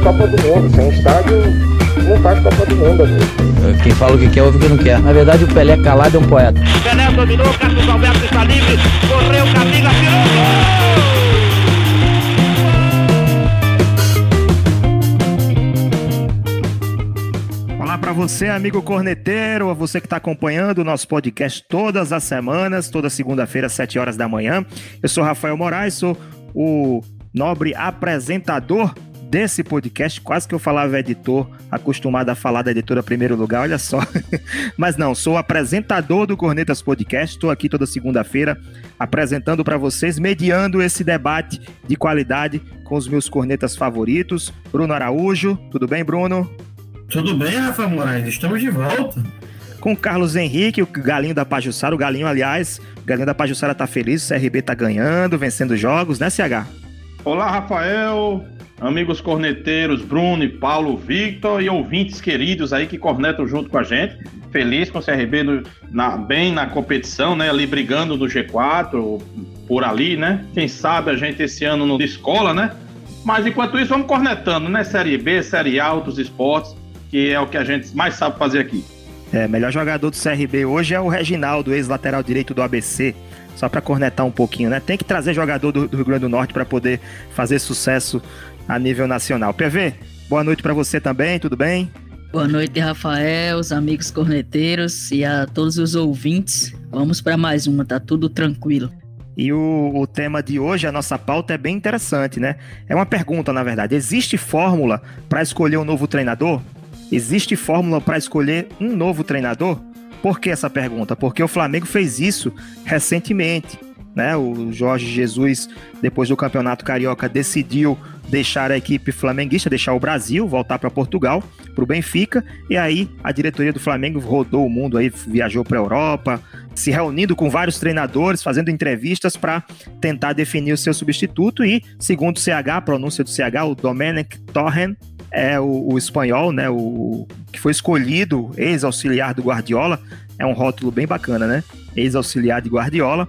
A Copa do Mundo. Sem estádio, não faz Copa do Mundo, amigo. Quem fala o que quer, ouve o que não quer. Na verdade, o Pelé calado é um poeta. Pelé dominou, Carlos Alberto está livre, correu, Camila, tirou gol! Olá para você, amigo corneteiro, a você que está acompanhando o nosso podcast todas as semanas, toda segunda-feira, às 7 horas da manhã. Eu sou Rafael Moraes, sou o nobre apresentador desse podcast. Quase que eu falava editor, acostumado a falar da editora primeiro lugar, olha só. Mas não, sou apresentador do Cornetas Podcast. Estou aqui toda segunda-feira apresentando para vocês, mediando esse debate de qualidade com os meus cornetas favoritos. Bruno Araújo, tudo bem, Bruno? Tudo bem, Rafa Moraes, estamos de volta. Com Carlos Henrique, o galinho da Pajussara, o galinho, aliás, o galinho da Pajussara tá feliz, o CRB tá ganhando, vencendo jogos, né, CH? Olá, Rafael, amigos corneteiros Bruno e Paulo, Victor e ouvintes queridos aí que cornetam junto com a gente. Feliz com o CRB no, na, bem na competição, né? Ali brigando no G4, por ali, né? Quem sabe a gente esse ano não escola, né? Mas enquanto isso, vamos cornetando, né? Série B, Série A, outros esportes, que é o que a gente mais sabe fazer aqui. É, melhor jogador do CRB hoje é o Reginaldo, ex-lateral direito do ABC só para cornetar um pouquinho, né? Tem que trazer jogador do, do Rio Grande do Norte para poder fazer sucesso a nível nacional. PV, boa noite para você também, tudo bem? Boa noite, Rafael, os amigos corneteiros e a todos os ouvintes. Vamos para mais uma, tá tudo tranquilo. E o, o, tema de hoje, a nossa pauta é bem interessante, né? É uma pergunta, na verdade. Existe fórmula para escolher um novo treinador? Existe fórmula para escolher um novo treinador? Por que essa pergunta? Porque o Flamengo fez isso recentemente. Né? O Jorge Jesus, depois do Campeonato Carioca, decidiu deixar a equipe flamenguista, deixar o Brasil, voltar para Portugal, para o Benfica, e aí a diretoria do Flamengo rodou o mundo aí, viajou para a Europa, se reunindo com vários treinadores, fazendo entrevistas para tentar definir o seu substituto e, segundo o CH, a pronúncia do CH, o Domenech Torren é o, o espanhol, né? O que foi escolhido ex-auxiliar do Guardiola. É um rótulo bem bacana, né? Ex-auxiliar de Guardiola.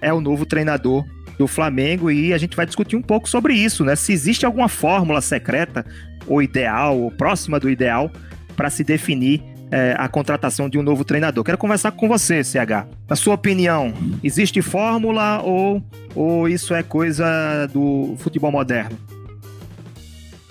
É o novo treinador do Flamengo e a gente vai discutir um pouco sobre isso, né? Se existe alguma fórmula secreta ou ideal, ou próxima do ideal, para se definir é, a contratação de um novo treinador. Quero conversar com você, CH. Na sua opinião, existe fórmula ou, ou isso é coisa do futebol moderno?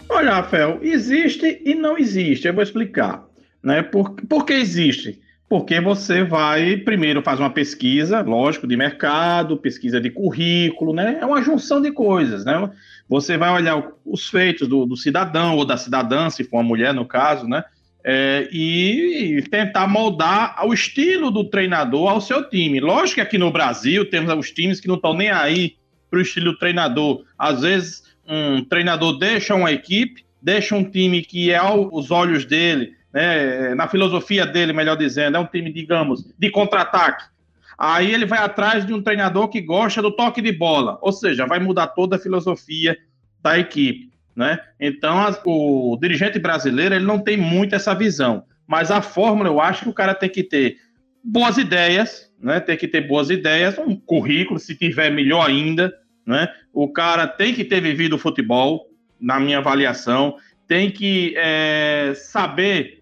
Olha, Rafael, existe e não existe. Eu vou explicar. Né? Por, por que existe? Porque você vai, primeiro, faz uma pesquisa, lógico, de mercado, pesquisa de currículo, né? É uma junção de coisas, né? Você vai olhar os feitos do, do cidadão ou da cidadã, se for uma mulher, no caso, né? É, e tentar moldar o estilo do treinador ao seu time. Lógico que aqui no Brasil temos os times que não estão nem aí para o estilo do treinador. Às vezes um treinador deixa uma equipe, deixa um time que é aos olhos dele, né, na filosofia dele, melhor dizendo, é um time, digamos, de contra-ataque. Aí ele vai atrás de um treinador que gosta do toque de bola, ou seja, vai mudar toda a filosofia da equipe. Né? Então, o dirigente brasileiro ele não tem muito essa visão, mas a fórmula eu acho que o cara tem que ter boas ideias, né? tem que ter boas ideias, um currículo, se tiver melhor ainda, né? O cara tem que ter vivido o futebol, na minha avaliação, tem que é, saber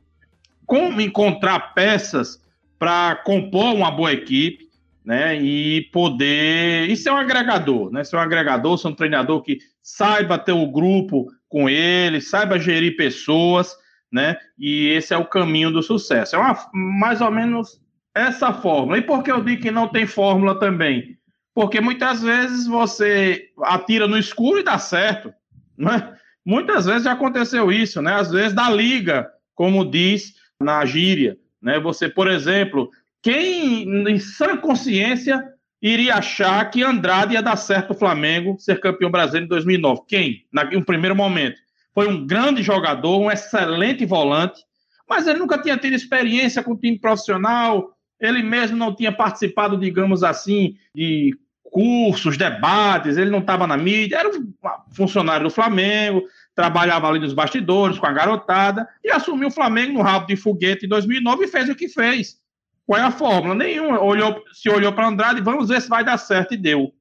como encontrar peças para compor uma boa equipe, né? E poder. Isso é um agregador, né? Ser um agregador, ser um treinador que saiba ter o grupo com ele, saiba gerir pessoas, né? E esse é o caminho do sucesso. É uma, mais ou menos essa fórmula. E por que eu digo que não tem fórmula também? Porque muitas vezes você atira no escuro e dá certo. Né? Muitas vezes já aconteceu isso, né? Às vezes da liga, como diz na gíria. Né? Você, por exemplo, quem em sã consciência iria achar que Andrade ia dar certo o Flamengo ser campeão brasileiro em 2009? Quem? Naquele primeiro momento. Foi um grande jogador, um excelente volante, mas ele nunca tinha tido experiência com time profissional, ele mesmo não tinha participado, digamos assim, de cursos, debates, ele não estava na mídia, era um funcionário do Flamengo, trabalhava ali nos bastidores com a garotada e assumiu o Flamengo no rabo de foguete em 2009 e fez o que fez. Qual é a fórmula? Nenhuma. Olhou, se olhou para Andrade, vamos ver se vai dar certo e deu.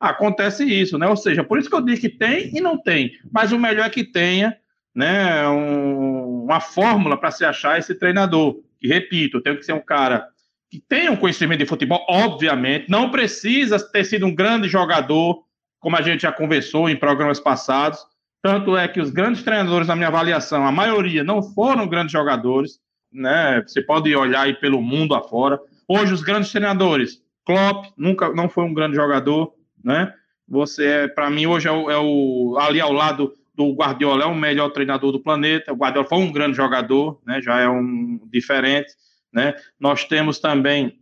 acontece isso, né? Ou seja, por isso que eu digo que tem e não tem, mas o melhor é que tenha, né, um, uma fórmula para se achar esse treinador. Que repito, tem que ser um cara que tenha um conhecimento de futebol, obviamente, não precisa ter sido um grande jogador, como a gente já conversou em programas passados. Tanto é que os grandes treinadores, na minha avaliação, a maioria não foram grandes jogadores, né? Você pode olhar aí pelo mundo afora. Hoje, os grandes treinadores, Klopp nunca não foi um grande jogador, né? Você, é, para mim, hoje é o, é o, ali ao lado do Guardiola, é o melhor treinador do planeta. O Guardiola foi um grande jogador, né? Já é um diferente, né? Nós temos também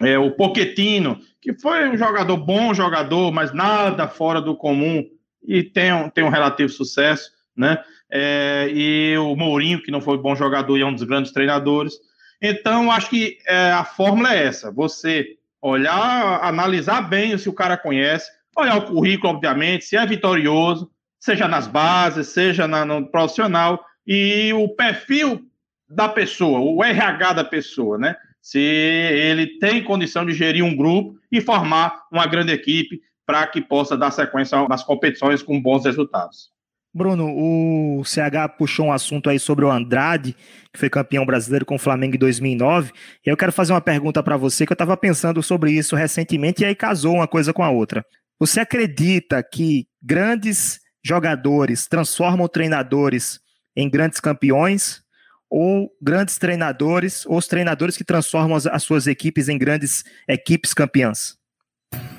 é, o Poquetino, que foi um jogador bom jogador, mas nada fora do comum e tem um, tem um relativo sucesso, né? É, e o Mourinho, que não foi bom jogador e é um dos grandes treinadores. Então, acho que é, a fórmula é essa: você olhar, analisar bem se o cara conhece, olhar o currículo, obviamente, se é vitorioso, seja nas bases, seja na, no profissional, e o perfil da pessoa, o RH da pessoa, né? Se ele tem condição de gerir um grupo e formar uma grande equipe para que possa dar sequência nas competições com bons resultados. Bruno, o CH puxou um assunto aí sobre o Andrade, que foi campeão brasileiro com o Flamengo em 2009. E eu quero fazer uma pergunta para você, que eu estava pensando sobre isso recentemente e aí casou uma coisa com a outra. Você acredita que grandes jogadores transformam treinadores em grandes campeões? Ou grandes treinadores, ou os treinadores que transformam as, as suas equipes em grandes equipes campeãs?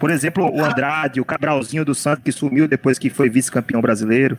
Por exemplo, o Andrade, o Cabralzinho do Santos, que sumiu depois que foi vice-campeão brasileiro.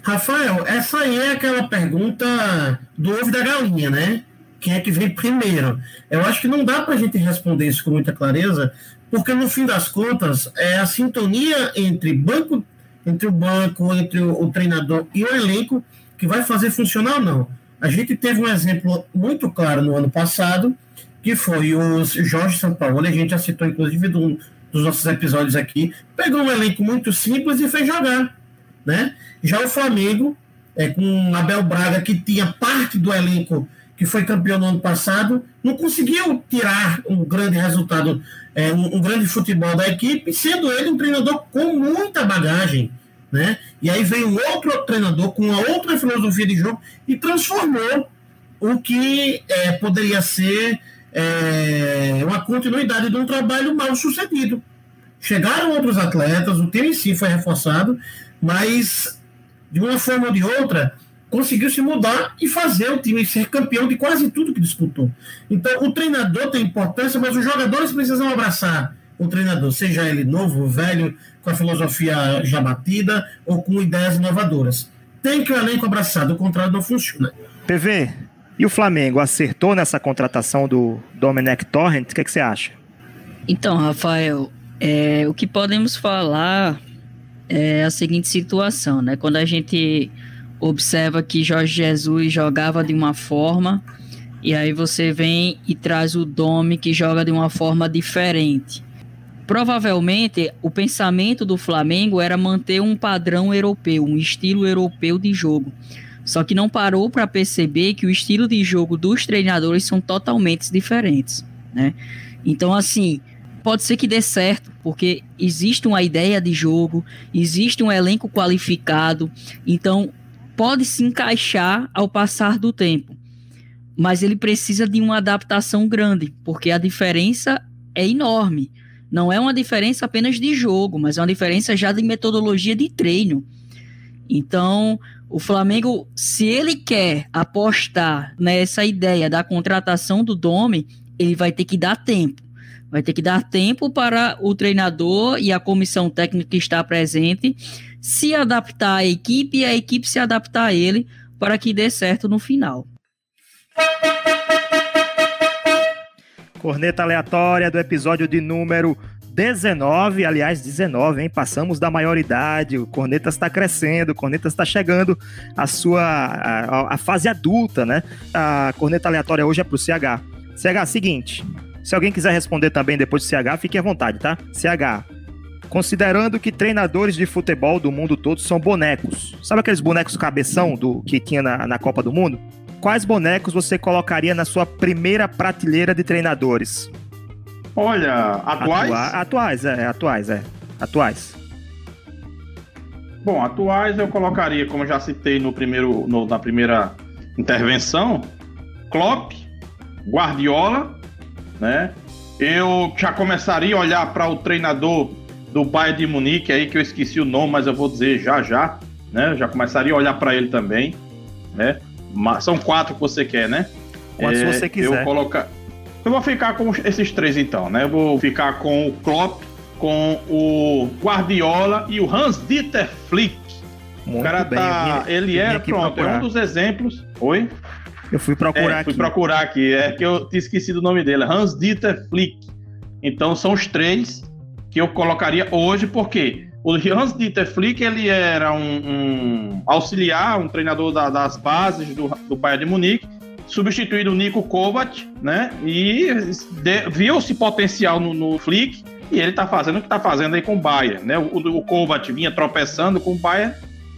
Rafael, essa aí é aquela pergunta do ovo da galinha, né? Quem é que vem primeiro? Eu acho que não dá para a gente responder isso com muita clareza, porque no fim das contas é a sintonia entre banco, entre o banco, entre o, o treinador e o elenco que vai fazer funcionar ou não. A gente teve um exemplo muito claro no ano passado, que foi o Jorge Sampaoli, a gente já citou inclusive do, dos nossos episódios aqui, pegou um elenco muito simples e fez jogar né? Já o Flamengo, é, com Abel Braga, que tinha parte do elenco que foi campeão no ano passado, não conseguiu tirar um grande resultado, é, um, um, grande futebol da equipe, sendo ele um treinador com muita bagagem. Né? E aí veio outro treinador com uma outra filosofia de jogo e transformou o que é, poderia ser é, uma continuidade de um trabalho mal sucedido. Chegaram outros atletas, o time em si foi reforçado, mas de uma forma ou de outra conseguiu se mudar e fazer o time ser campeão de quase tudo que disputou. Então o treinador tem importância, mas os jogadores precisam abraçar o treinador, seja ele novo, velho, com a filosofia já batida ou com ideias inovadoras. Tem que o elenco abraçar, do contrário não funciona. PV, e o Flamengo acertou nessa contratação do Domenech Torrent? O que, é que você acha? Então, Rafael, é, o que podemos falar é a seguinte situação, né? Quando a gente observa que Jorge Jesus jogava de uma forma e aí você vem e traz o Dome que joga de uma forma diferente. Provavelmente o pensamento do Flamengo era manter um padrão europeu, um estilo europeu de jogo. Só que não parou para perceber que o estilo de jogo dos treinadores são totalmente diferentes, né? Então assim, pode ser que dê certo, porque existe uma ideia de jogo, existe um elenco qualificado, então pode se encaixar ao passar do tempo. Mas ele precisa de uma adaptação grande, porque a diferença é enorme. Não é uma diferença apenas de jogo, mas é uma diferença já de metodologia de treino. Então, o Flamengo, se ele quer apostar nessa ideia da contratação do Dome, ele vai ter que dar tempo. Vai ter que dar tempo para o treinador e a comissão técnica que está presente se adaptar à equipe e a equipe se adaptar a ele para que dê certo no final. Corneta aleatória do episódio de número 19, aliás, 19, hein? Passamos da maioridade, o Corneta está crescendo, o Corneta está chegando à sua a fase adulta, né? A Corneta aleatória hoje é para o CH. CH, seguinte, se alguém quiser responder também depois do CH, fique à vontade, tá? CH. Considerando que treinadores de futebol do mundo todo são bonecos, sabe aqueles bonecos cabeção do que tinha na, na Copa do Mundo? Quais bonecos você colocaria na sua primeira prateleira de treinadores? Olha, atuais? Atua atuais, é, atuais, é. atuais. Bom, atuais eu colocaria, como já citei no primeiro, no, na primeira intervenção, Klopp, Guardiola, né? Eu já começaria a olhar para o treinador do Bayern de Munique aí que eu esqueci o nome, mas eu vou dizer já já, né? Eu já começaria a olhar para ele também, né? Mas são quatro que você quer, né? Quantos é, você quiser. Eu colocar Eu vou ficar com esses três então, né? Eu vou ficar com o Klopp, com o Guardiola e o Hans Dieter Flick. Muito o cara bem, tá, ele é pronto, é um dos exemplos. Oi? Eu fui procurar é, aqui. Fui procurar aqui, é que eu tinha esquecido o nome dele, Hans Dieter Flick. Então são os três que eu colocaria hoje, porque o Hans Dieter Flick ele era um, um auxiliar, um treinador da, das bases do, do Bayern de Munique, substituído o Nico Kovac, né? E viu-se potencial no, no Flick e ele tá fazendo o que tá fazendo aí com o Bayern, né? O, o Kovac vinha tropeçando com o Bayern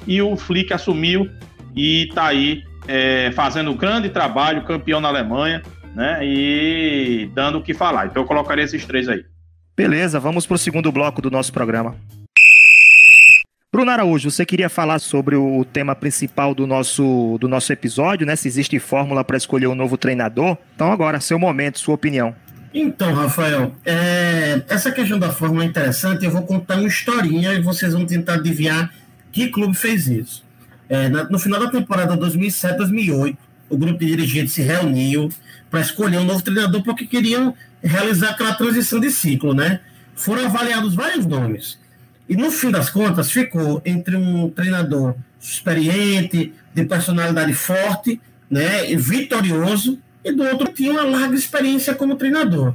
e o Flick assumiu e tá aí é, fazendo um grande trabalho, campeão na Alemanha, né? E dando o que falar. Então eu colocaria esses três aí. Beleza, vamos para o segundo bloco do nosso programa. Bruno Araújo, você queria falar sobre o tema principal do nosso, do nosso episódio, né? Se existe fórmula para escolher um novo treinador. Então, agora, seu momento, sua opinião. Então, Rafael, é, essa questão da fórmula é interessante. Eu vou contar uma historinha e vocês vão tentar adivinhar que clube fez isso. É, no final da temporada 2007-2008, o grupo de dirigentes se reuniu para escolher um novo treinador porque queriam realizar aquela transição de ciclo, né? Foram avaliados vários nomes. E no fim das contas, ficou entre um treinador experiente, de personalidade forte, né, e vitorioso, e do outro tinha uma larga experiência como treinador.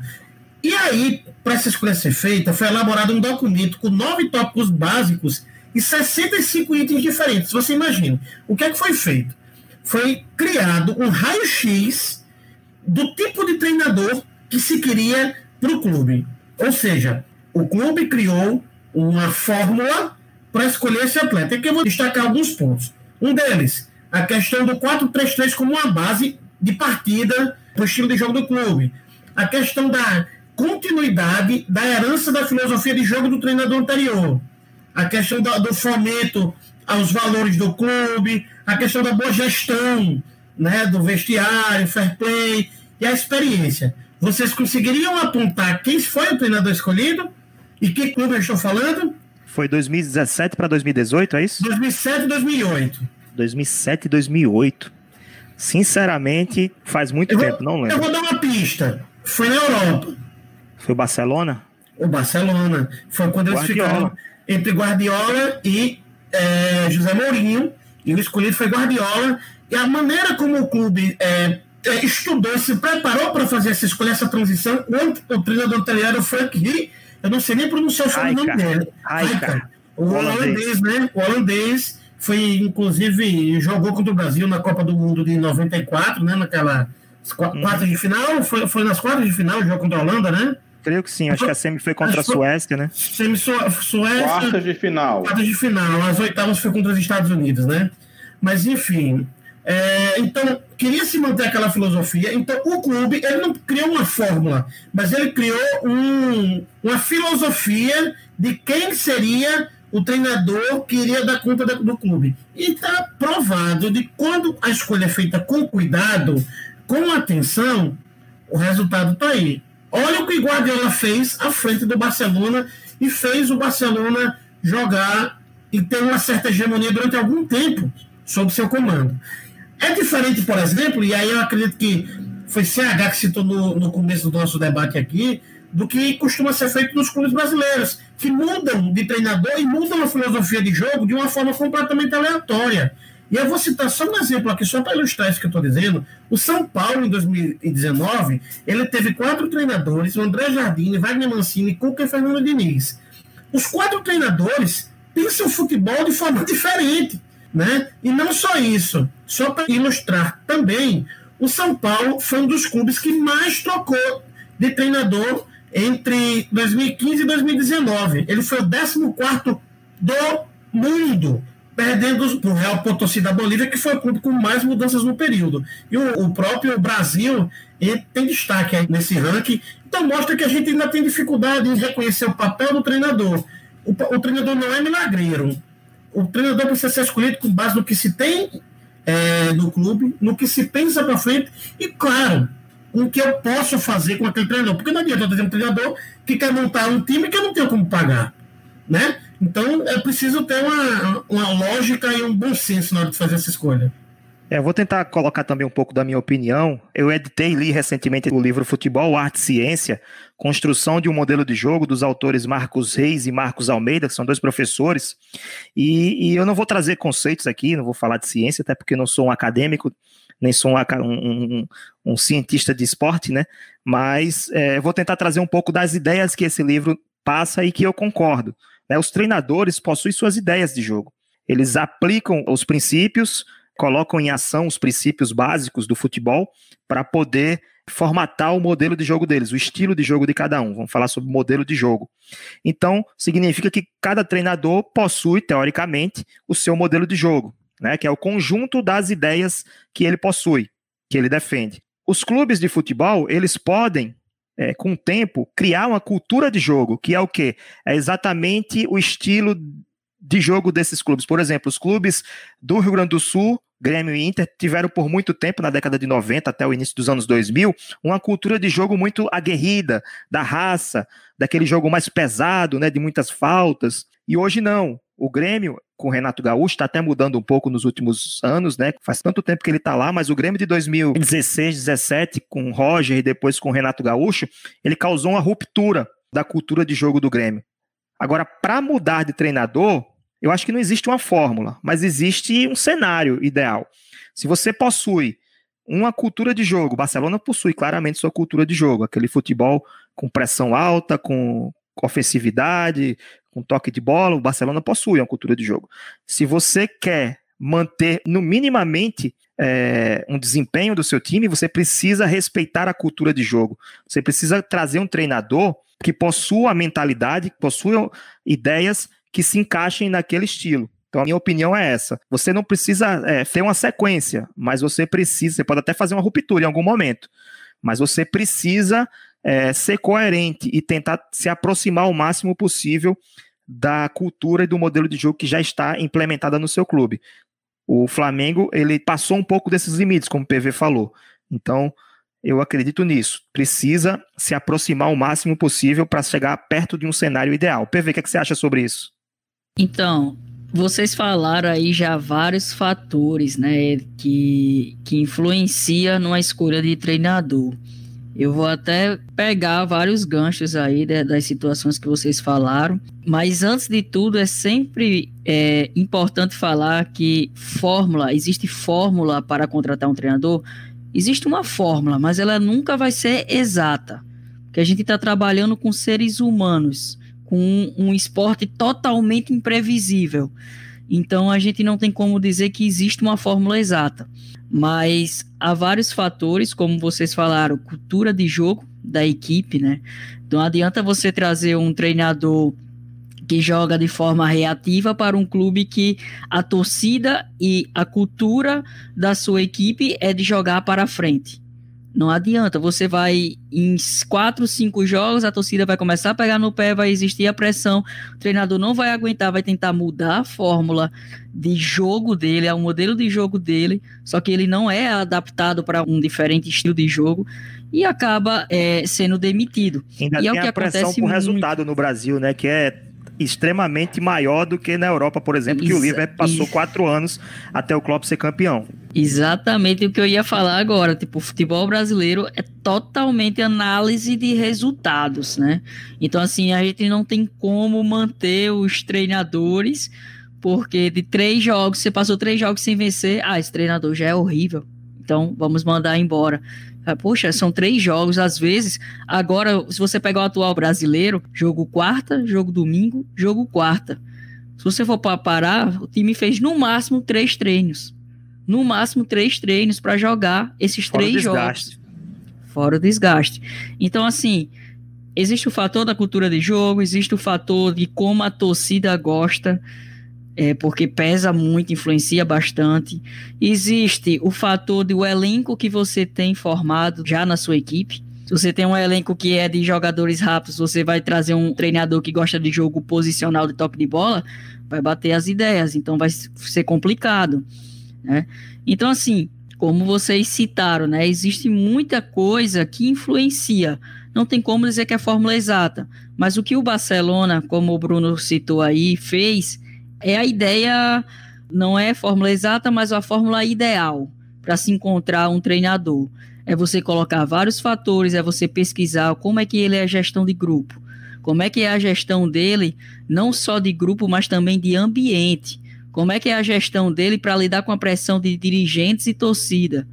E aí, para essa escolha ser feita, foi elaborado um documento com nove tópicos básicos e 65 itens diferentes. Você imagina, o que é que foi feito? Foi criado um raio-x do tipo de treinador que se queria para o clube. Ou seja, o clube criou uma fórmula para escolher esse atleta. Aqui eu vou destacar alguns pontos. Um deles, a questão do 4-3-3 como uma base de partida para o estilo de jogo do clube. A questão da continuidade da herança da filosofia de jogo do treinador anterior. A questão do, do fomento aos valores do clube, a questão da boa gestão né, do vestiário, fair play e a experiência. Vocês conseguiriam apontar quem foi o treinador escolhido? E que clube eu estou falando? Foi 2017 para 2018, é isso? 2007 e 2008. 2007 e 2008. Sinceramente, faz muito eu tempo, vou, não lembro. Eu vou dar uma pista. Foi na Europa. Foi o Barcelona? O Barcelona. Foi quando eles Guardiola. ficaram entre Guardiola e é, José Mourinho. E o escolhido foi Guardiola. E a maneira como o clube é, é estudou, se preparou para fazer essa escolha, essa transição, o, o treinador anterior era o Frank Rie, eu não sei nem pronunciar o nome dele. Raika. O holandês, né? O holandês foi, inclusive, jogou contra o Brasil na Copa do Mundo de 94, né? Naquela uhum. quartas de final. Foi, foi nas quartas de final o jogo contra a Holanda, né? Creio que sim, acho que a semi foi contra a Suécia, né? Semi Suécia. Quartas de final. Quartas de final. As oitavas foi contra os Estados Unidos, né? Mas enfim, é, então, queria se manter aquela filosofia. Então, o clube ele não criou uma fórmula, mas ele criou um, uma filosofia de quem seria o treinador que iria dar conta do clube. E está provado de quando a escolha é feita com cuidado, com atenção, o resultado está aí. Olha o que Guardiola fez à frente do Barcelona e fez o Barcelona jogar e ter uma certa hegemonia durante algum tempo sob seu comando. É diferente, por exemplo, e aí eu acredito que foi CH que citou no, no começo do nosso debate aqui, do que costuma ser feito nos clubes brasileiros, que mudam de treinador e mudam a filosofia de jogo de uma forma completamente aleatória. E eu vou citar só um exemplo aqui, só para ilustrar isso que eu estou dizendo. O São Paulo, em 2019, ele teve quatro treinadores, o André Jardine, Wagner Mancini, Cuca e Fernando Diniz. Os quatro treinadores pensam futebol de forma diferente. Né? E não só isso, só para ilustrar também, o São Paulo foi um dos clubes que mais trocou de treinador entre 2015 e 2019. Ele foi o 14 do mundo, perdendo o Real Potosí da Bolívia, que foi o clube com mais mudanças no período. E o, o próprio Brasil tem destaque nesse ranking. Então mostra que a gente ainda tem dificuldade em reconhecer o papel do treinador. o, o treinador não é milagreiro. O treinador precisa ser escolhido com base no que se tem é, no clube, no que se pensa para frente e, claro, o que eu posso fazer com aquele treinador. Porque não adianta eu ter um treinador que quer montar um time que eu não tenho como pagar. Né? Então é preciso ter uma, uma lógica e um bom senso na hora de fazer essa escolha. É, vou tentar colocar também um pouco da minha opinião. Eu editei e li recentemente o livro Futebol, Arte e Ciência, Construção de um Modelo de Jogo, dos autores Marcos Reis e Marcos Almeida, que são dois professores. E, e eu não vou trazer conceitos aqui, não vou falar de ciência, até porque não sou um acadêmico, nem sou um, um, um cientista de esporte, né? Mas é, vou tentar trazer um pouco das ideias que esse livro passa e que eu concordo. Né? Os treinadores possuem suas ideias de jogo. Eles aplicam os princípios colocam em ação os princípios básicos do futebol para poder formatar o modelo de jogo deles, o estilo de jogo de cada um. Vamos falar sobre modelo de jogo. Então, significa que cada treinador possui, teoricamente, o seu modelo de jogo, né, que é o conjunto das ideias que ele possui, que ele defende. Os clubes de futebol, eles podem é, com o tempo, criar uma cultura de jogo, que é o quê? É exatamente o estilo de jogo desses clubes. Por exemplo, os clubes do Rio Grande do Sul, Grêmio e Inter, tiveram por muito tempo, na década de 90 até o início dos anos 2000, uma cultura de jogo muito aguerrida, da raça, daquele jogo mais pesado, né, de muitas faltas. E hoje não. O Grêmio, com o Renato Gaúcho, está até mudando um pouco nos últimos anos, né? Faz tanto tempo que ele está lá, mas o Grêmio de 2016, 17, com o Roger e depois com o Renato Gaúcho, ele causou uma ruptura da cultura de jogo do Grêmio. Agora, para mudar de treinador, eu acho que não existe uma fórmula, mas existe um cenário ideal. Se você possui uma cultura de jogo, Barcelona possui claramente sua cultura de jogo, aquele futebol com pressão alta, com ofensividade, com toque de bola, o Barcelona possui uma cultura de jogo. Se você quer manter no minimamente é, um desempenho do seu time, você precisa respeitar a cultura de jogo. Você precisa trazer um treinador que possua a mentalidade, que possua ideias que se encaixem naquele estilo. Então, a minha opinião é essa. Você não precisa é, ter uma sequência, mas você precisa, você pode até fazer uma ruptura em algum momento, mas você precisa é, ser coerente e tentar se aproximar o máximo possível da cultura e do modelo de jogo que já está implementada no seu clube. O Flamengo, ele passou um pouco desses limites, como o PV falou. Então, eu acredito nisso. Precisa se aproximar o máximo possível para chegar perto de um cenário ideal. PV, o que, é que você acha sobre isso? Então, vocês falaram aí já vários fatores, né, que, que influencia numa escolha de treinador. Eu vou até pegar vários ganchos aí de, das situações que vocês falaram, mas antes de tudo é sempre é, importante falar que fórmula, existe fórmula para contratar um treinador? Existe uma fórmula, mas ela nunca vai ser exata, porque a gente está trabalhando com seres humanos com um, esporte totalmente imprevisível. Então a gente não tem como dizer que existe uma fórmula exata, mas há vários fatores, como vocês falaram, cultura de jogo da equipe, né? Não adianta você trazer um treinador que joga de forma reativa para um clube que a torcida e a cultura da sua equipe é de jogar para frente. Não adianta, você vai em quatro, cinco jogos, a torcida vai começar a pegar no pé, vai existir a pressão, o treinador não vai aguentar, vai tentar mudar a fórmula de jogo dele, é o modelo de jogo dele, só que ele não é adaptado para um diferente estilo de jogo e acaba é, sendo demitido. Ainda e tem é o que a pressão acontece por muito. resultado no Brasil, né? Que é extremamente maior do que na Europa, por exemplo, que o Exa- Liverpool passou ex- quatro anos até o Klopp ser campeão. Exatamente o que eu ia falar agora. Tipo, o futebol brasileiro é totalmente análise de resultados, né? Então, assim, a gente não tem como manter os treinadores, porque de três jogos, você passou três jogos sem vencer, ah, esse treinador já é horrível. Então, vamos mandar embora. Ah, Poxa, são três jogos, às vezes. Agora, se você pegar o atual brasileiro, jogo quarta, jogo domingo, jogo quarta. Se você for para parar, o time fez no máximo três treinos no máximo três treinos para jogar esses Fora o três desgaste. jogos. Fora o desgaste. Então, assim, existe o fator da cultura de jogo, existe o fator de como a torcida gosta, é, porque pesa muito, influencia bastante. Existe o fator do elenco que você tem formado já na sua equipe. Se você tem um elenco que é de jogadores rápidos, você vai trazer um treinador que gosta de jogo posicional de toque de bola, vai bater as ideias, então vai ser complicado, né? Então, assim, como vocês citaram, né? Existe muita coisa que influencia. Não tem como dizer que é fórmula exata. Mas o que o Barcelona, como o Bruno citou aí, fez é a ideia, não é fórmula exata, mas a fórmula ideal para se encontrar um treinador. É você colocar vários fatores, é você pesquisar como é que ele é a gestão de grupo. Como é que é a gestão dele, não só de grupo, mas também de ambiente. Como é que é a gestão dele para lidar com a pressão de dirigentes e torcida?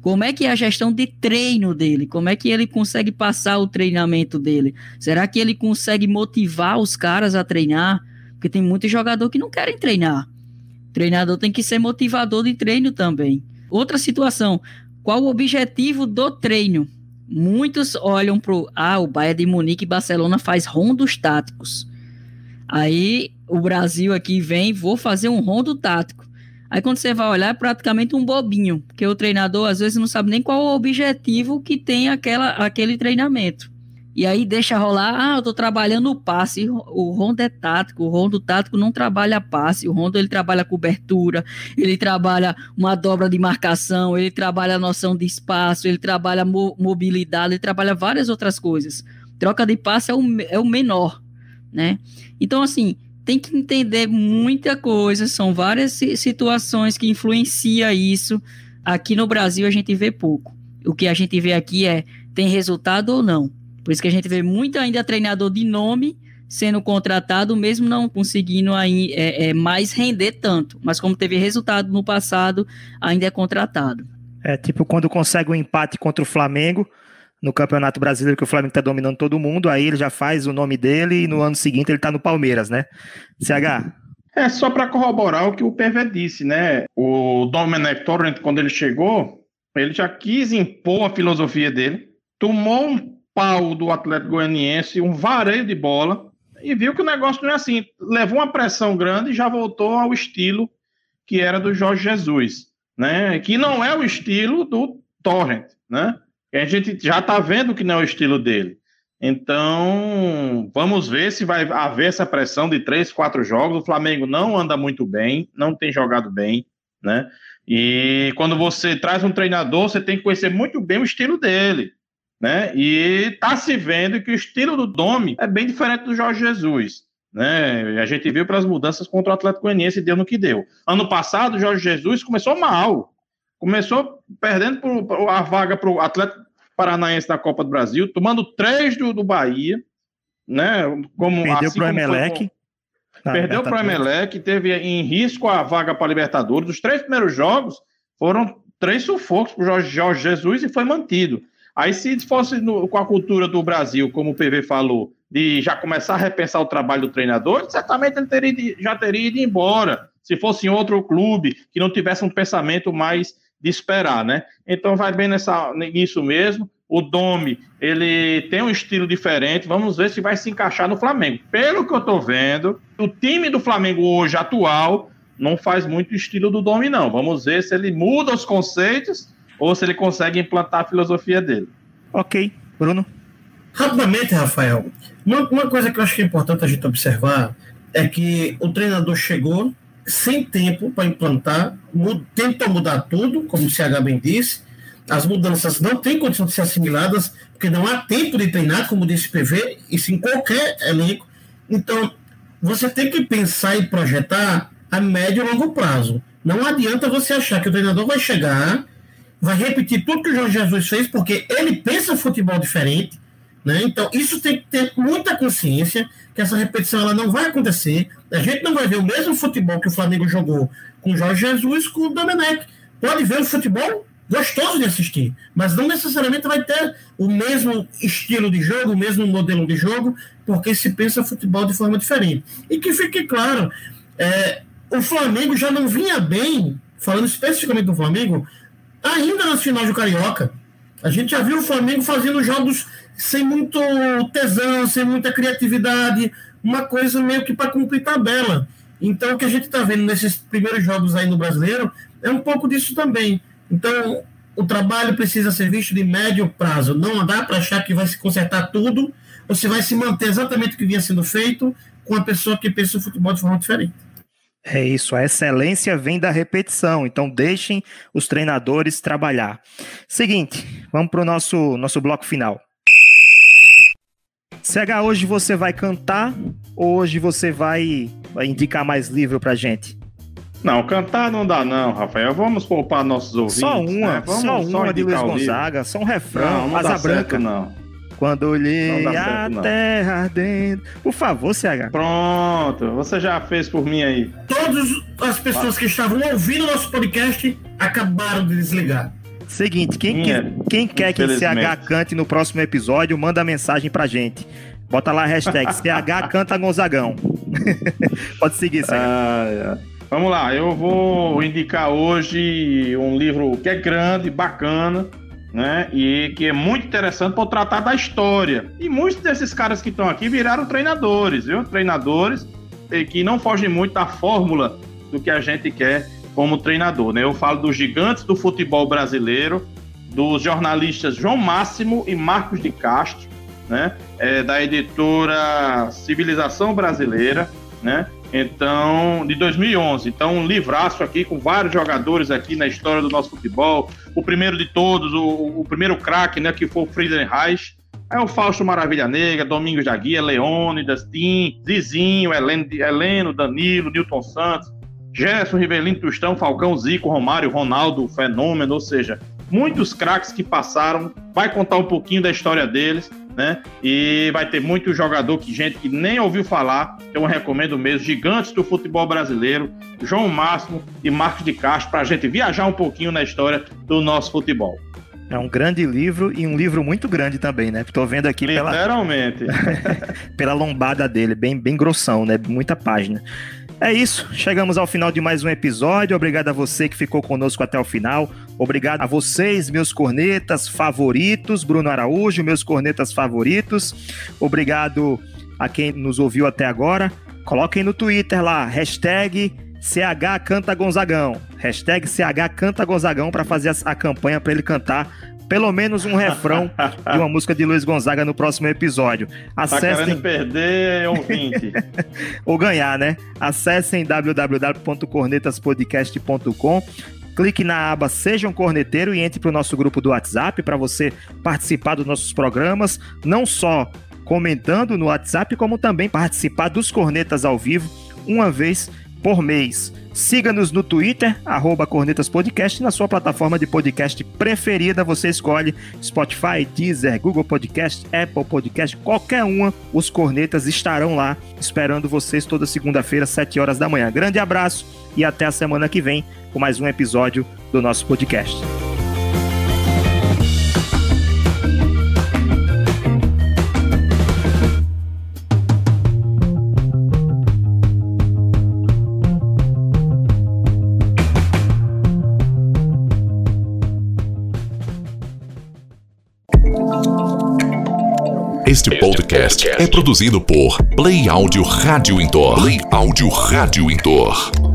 Como é que é a gestão de treino dele? Como é que ele consegue passar o treinamento dele? Será que ele consegue motivar os caras a treinar? Porque tem muito jogador que não querem treinar. O treinador tem que ser motivador de treino também. Outra situação, qual o objetivo do treino? Muitos olham para ah, o Bayern de Munique e Barcelona faz rondos táticos. Aí o Brasil aqui vem, vou fazer um rondo tático. Aí quando você vai olhar, é praticamente um bobinho, porque o treinador às vezes não sabe nem qual o objetivo que tem aquela, aquele treinamento. E aí deixa rolar, ah, eu tô trabalhando o passe, o rondo é tático, o rondo tático não trabalha passe, o rondo ele trabalha cobertura, ele trabalha uma dobra de marcação, ele trabalha a noção de espaço, ele trabalha mo mobilidade, ele trabalha várias outras coisas. Troca de passe é o, é o menor, né? Então, assim, tem que entender muita coisa, são várias situações que influenciam isso. Aqui no Brasil a gente vê pouco. O que a gente vê aqui é tem resultado ou não. Por isso que a gente vê muito ainda treinador de nome sendo contratado, mesmo não conseguindo aí, é, é, mais render tanto. Mas como teve resultado no passado, ainda é contratado. É tipo quando consegue um empate contra o Flamengo, no Campeonato Brasileiro, que o Flamengo está dominando todo mundo, aí ele já faz o nome dele e no ano seguinte ele está no Palmeiras, né? CH. É só para corroborar o que o PV disse, né? O Dominic Torrent, quando ele chegou, ele já quis impor a filosofia dele, tomou um pau do Atlético Goianiense, um vareio de bola, e viu que o negócio não é assim. Levou uma pressão grande e já voltou ao estilo que era do Jorge Jesus, né? Que não é o estilo do Torrent, né? a gente já está vendo que não é o estilo dele. Então, vamos ver se vai haver essa pressão de três, quatro jogos. O Flamengo não anda muito bem, não tem jogado bem, né? E quando você traz um treinador, você tem que conhecer muito bem o estilo dele, né? E tá se vendo que o estilo do Domi é bem diferente do Jorge Jesus, né? A gente viu pelas mudanças contra o Atlético Goianiense e deu no que deu. Ano passado, o Jorge Jesus começou mal, Começou perdendo a vaga para o Atlético Paranaense da Copa do Brasil, tomando três do, do Bahia, né? Como, perdeu assim para o Emelec. perdeu para o Emelec, teve em risco a vaga para a Libertadores. Os três primeiros jogos foram três sufocos para o Jorge, Jorge, Jesus e foi mantido. Aí, se fosse no, com a cultura do Brasil, como o PV falou, de já começar a repensar o trabalho do treinador, certamente ele teria, já teria ido embora. Se fosse em outro clube que não tivesse um pensamento mais de esperar, né? Então vai bem nessa, nisso mesmo. O Domi, ele tem um estilo diferente. Vamos ver se vai se encaixar no Flamengo. Pelo que eu tô vendo, o time do Flamengo hoje atual não faz muito estilo do Domi, não. Vamos ver se ele muda os conceitos ou se ele consegue implantar a filosofia dele. Ok, Bruno. Rapidamente, Rafael, uma, uma coisa que eu acho que é importante a gente observar é que o treinador chegou sem tempo para implantar, tenta mudar tudo, como o CH bem disse. As mudanças não têm condição de ser assimiladas, porque não há tempo de treinar, como disse o PV, isso em qualquer elenco. Então, você tem que pensar e projetar a médio e longo prazo. Não adianta você achar que o treinador vai chegar, vai repetir tudo que o Jorge Jesus fez, porque ele pensa futebol diferente. Né? Então, isso tem que ter muita consciência que essa repetição ela não vai acontecer. A gente não vai ver o mesmo futebol que o Flamengo jogou com o Jorge Jesus com o Domenech. Pode ver o futebol gostoso de assistir, mas não necessariamente vai ter o mesmo estilo de jogo, o mesmo modelo de jogo, porque se pensa futebol de forma diferente. E que fique claro, é, o Flamengo já não vinha bem, falando especificamente do Flamengo, ainda nas finais do Carioca. A gente já viu o Flamengo fazendo jogos sem muito tesão, sem muita criatividade, uma coisa meio que para cumprir tabela. Então, o que a gente está vendo nesses primeiros jogos aí no brasileiro é um pouco disso também. Então, o trabalho precisa ser visto de médio prazo. Não dá para achar que vai se consertar tudo, ou se vai se manter exatamente o que vinha sendo feito com a pessoa que pensa o futebol de forma diferente. É isso, a excelência vem da repetição, então deixem os treinadores trabalhar. Seguinte, vamos para o nosso, nosso bloco final. CH, hoje você vai cantar ou hoje você vai, vai indicar mais livro pra gente? Não, cantar não dá não, Rafael. Vamos poupar nossos ouvintes. Só uma, né? Vamos só uma de Luiz o livro. Gonzaga, só um refrão, Não, não asa branca. certo, não. Quando olhei a terra ardendo. Por favor, CH. Pronto, você já fez por mim aí. Todas as pessoas que estavam ouvindo nosso podcast acabaram de desligar. Seguinte, quem, que- quem quer que CH cante no próximo episódio, manda mensagem pra gente. Bota lá a hashtag CH canta Gonzagão. Pode seguir, CH. Ah, é. Vamos lá, eu vou indicar hoje um livro que é grande, bacana, né? E que é muito interessante para tratar da história. E muitos desses caras que estão aqui viraram treinadores, viu? Treinadores que não fogem muito da fórmula do que a gente quer como treinador, né? Eu falo dos gigantes do futebol brasileiro, dos jornalistas João Máximo e Marcos de Castro, né? É, da editora Civilização Brasileira, né? Então, de 2011. Então, um livraço aqui com vários jogadores aqui na história do nosso futebol. O primeiro de todos, o, o primeiro craque, né, que foi o Friedenreich. É o Fausto Maravilha Negra, Domingos da Guia, Leônidas, Tim, Zizinho, Heleno, Heleno, Danilo, Newton Santos, Gerson, Rivelino, Tostão, Falcão, Zico, Romário, Ronaldo, Fenômeno, ou seja, muitos craques que passaram. Vai contar um pouquinho da história deles, né? E vai ter muito jogador que gente que nem ouviu falar, que eu recomendo mesmo, gigantes do futebol brasileiro, João Máximo e Marcos de Castro, para a gente viajar um pouquinho na história do nosso futebol. É um grande livro e um livro muito grande também, né? Tô vendo aqui pela, Literalmente. pela lombada dele, bem, bem grossão, né? Muita página. É isso, chegamos ao final de mais um episódio. Obrigado a você que ficou conosco até o final. Obrigado a vocês, meus cornetas favoritos, Bruno Araújo, meus cornetas favoritos. Obrigado a quem nos ouviu até agora. Coloquem no Twitter lá, hashtag CH Canta Gonzagão. Hashtag CH Canta Gonzagão para fazer a, campanha para ele cantar pelo menos um refrão de uma música de Luiz Gonzaga no próximo episódio. Tá Acessem querendo perder, ouvinte. ou ganhar, né? Acessem www.cornetaspodcast.com. Clique na aba Seja um Corneteiro e entre para o nosso grupo do WhatsApp para você participar dos nossos programas, não só comentando no WhatsApp, como também participar dos cornetas ao vivo uma vez por mês. Siga-nos no Twitter, arroba Cornetas Podcast, na sua plataforma de podcast preferida. Você escolhe Spotify, Deezer, Google Podcast, Apple Podcast, qualquer uma. Os Cornetas estarão lá esperando vocês toda segunda-feira, 7 horas da manhã. Grande abraço e até a semana que vem com mais um episódio do nosso podcast. Este podcast é produzido por Play Áudio Rádio Intor. Play Áudio Rádio Intor.